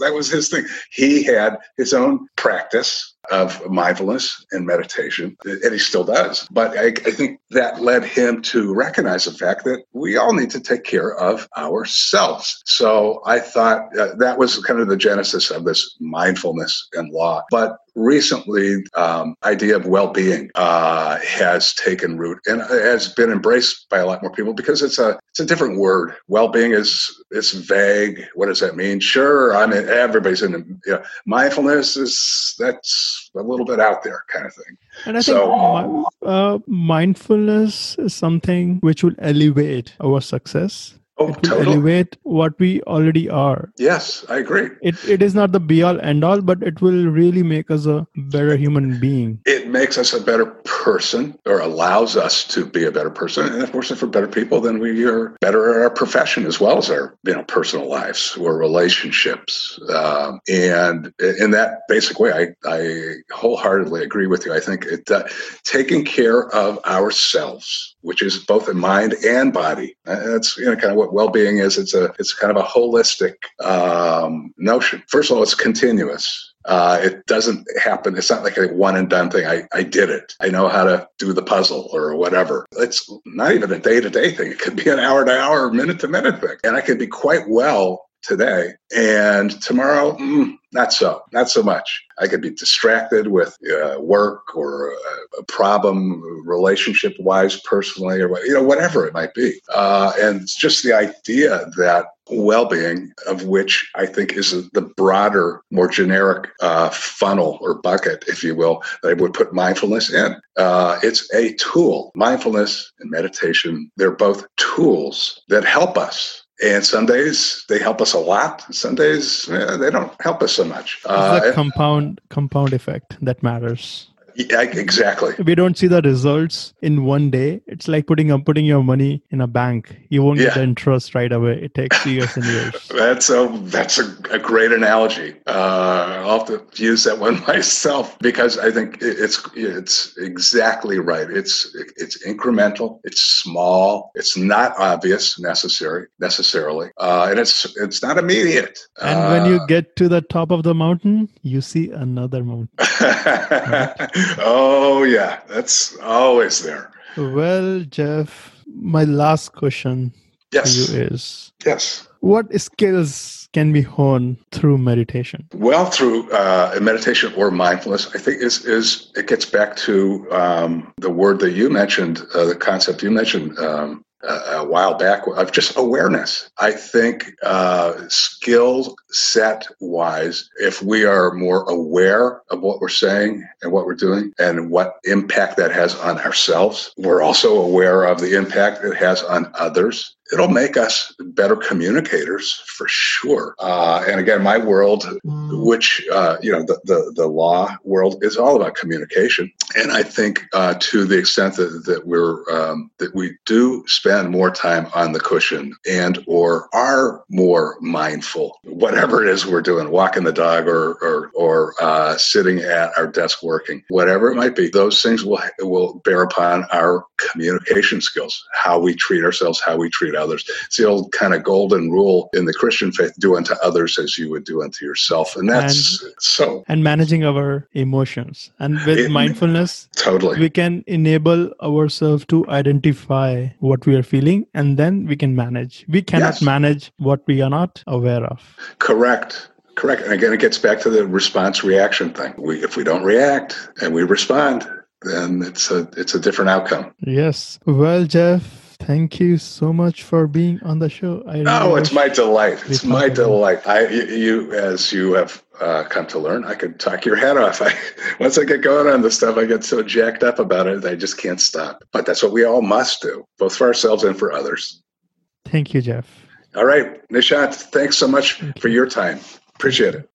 Speaker 2: That was his thing. He had his own practice of mindfulness and meditation, and he still does. But I, I, think that led him to recognize the fact that we all need to take care of ourselves. So I thought uh, that was kind of the genesis of this mindfulness and law. But recently, um, idea of well-being uh, has taken root and has been embraced by a lot more people because it's a it's a different word. Well-being is it's vague. What does that mean? Sure, I mean everybody's in. You know, mindfulness is that's a little bit out there kind of thing.
Speaker 1: And I so, think uh, mindfulness is something which will elevate our success
Speaker 2: Oh,
Speaker 1: it will elevate what we already are.
Speaker 2: Yes, I agree.
Speaker 1: It, it is not the be all end all, but it will really make us a better human being.
Speaker 2: It makes us a better person or allows us to be a better person. And of course, if we're better people, then we are better at our profession as well as our you know personal lives or relationships. Um, and in that basic way, I, I wholeheartedly agree with you. I think it, uh, taking care of ourselves, which is both in mind and body, uh, that's you know kind of what well-being is. It's a it's kind of a holistic um, notion. First of all, it's continuous. Uh, it doesn't happen. It's not like a one and done thing. I, I did it. I know how to do the puzzle or whatever. It's not even a day to day thing. It could be an hour to hour, minute to minute thing. And I could be quite well today. And tomorrow mm, not so not so much. I could be distracted with uh, work or a, a problem relationship wise personally or you know whatever it might be. Uh, and it's just the idea that well-being of which i think is the broader more generic uh, funnel or bucket if you will that i would put mindfulness in. Uh, it's a tool. Mindfulness and meditation they're both tools that help us and some days they help us a lot. Some days eh, they don't help us so much.
Speaker 1: It's uh, the compound compound effect that matters.
Speaker 2: Yeah, exactly.
Speaker 1: We don't see the results in one day. It's like putting up putting your money in a bank. You won't yeah. get the interest right away. It takes years and years. <laughs>
Speaker 2: that's a that's a, a great analogy. Uh, I'll have to use that one <laughs> myself because I think it's it's exactly right. It's it's incremental. It's small. It's not obvious necessary necessarily, uh, and it's it's not immediate.
Speaker 1: And uh, when you uh, get to the top of the mountain, you see another mountain. <laughs>
Speaker 2: oh yeah, that's always there.
Speaker 1: Well, Jeff, my last question yes. to you is
Speaker 2: yes.
Speaker 1: What skills can be honed through meditation?
Speaker 2: Well, through uh, meditation or mindfulness, I think is is it gets back to um, the word that you mentioned, uh, the concept you mentioned, um, a while back of just awareness. I think uh, skill set wise, if we are more aware of what we're saying and what we're doing and what impact that has on ourselves, we're also aware of the impact it has on others it'll make us better communicators for sure. Uh, and again, my world, mm. which uh, you know, the, the, the law world is all about communication. And I think uh, to the extent that, that we're um, that we do spend more time on the cushion and or are more mindful, whatever it is we're doing, walking the dog or or, or uh, sitting at our desk working, whatever it might be, those things will will bear upon our communication skills, how we treat ourselves, how we treat others. It's the old kind of golden rule in the Christian faith do unto others as you would do unto yourself. And that's and, so.
Speaker 1: And managing our emotions. And with it, mindfulness,
Speaker 2: totally.
Speaker 1: we can enable ourselves to identify what we are feeling and then we can manage. We cannot yes. manage what we are not aware of.
Speaker 2: Correct. Correct. And again, it gets back to the response reaction thing. We, if we don't react and we respond, then it's a it's a different outcome.
Speaker 1: Yes. Well, Jeff, thank you so much for being on the show.
Speaker 2: I oh, it's my delight. It's my delight. I, you, as you have uh, come to learn, I could talk your head off. <laughs> I, once I get going on this stuff, I get so jacked up about it, I just can't stop. But that's what we all must do, both for ourselves and for others.
Speaker 1: Thank you, Jeff.
Speaker 2: All right, Nishant, thanks so much for your time. Appreciate it.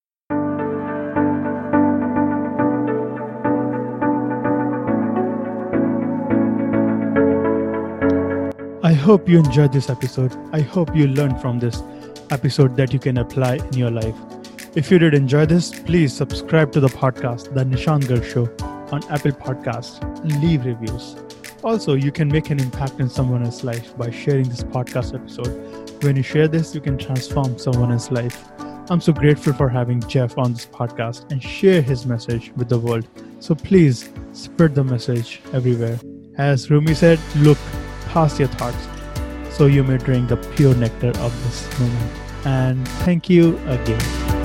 Speaker 1: Hope you enjoyed this episode. I hope you learned from this episode that you can apply in your life. If you did enjoy this, please subscribe to the podcast, The Nishant Garg Show, on Apple Podcasts. Leave reviews. Also, you can make an impact in someone else's life by sharing this podcast episode. When you share this, you can transform someone else's life. I'm so grateful for having Jeff on this podcast and share his message with the world. So please spread the message everywhere. As Rumi said, look past your thoughts so you may drink the pure nectar of this moment. And thank you again.